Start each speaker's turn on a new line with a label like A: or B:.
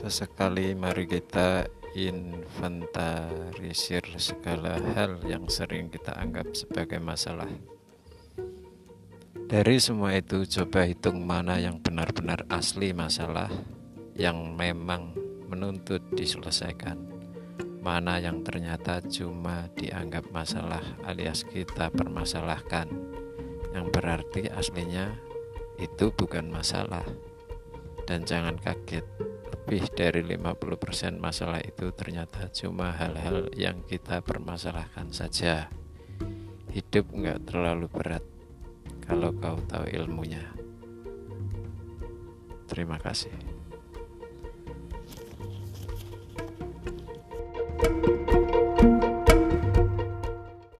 A: Sesekali mari kita inventarisir segala hal yang sering kita anggap sebagai masalah. Dari semua itu, coba hitung mana yang benar-benar asli masalah yang memang menuntut diselesaikan, mana yang ternyata cuma dianggap masalah alias kita permasalahkan, yang berarti aslinya itu bukan masalah. Dan jangan kaget, lebih dari 50% masalah itu ternyata cuma hal-hal yang kita permasalahkan saja. Hidup nggak terlalu berat kalau kau tahu ilmunya. Terima kasih.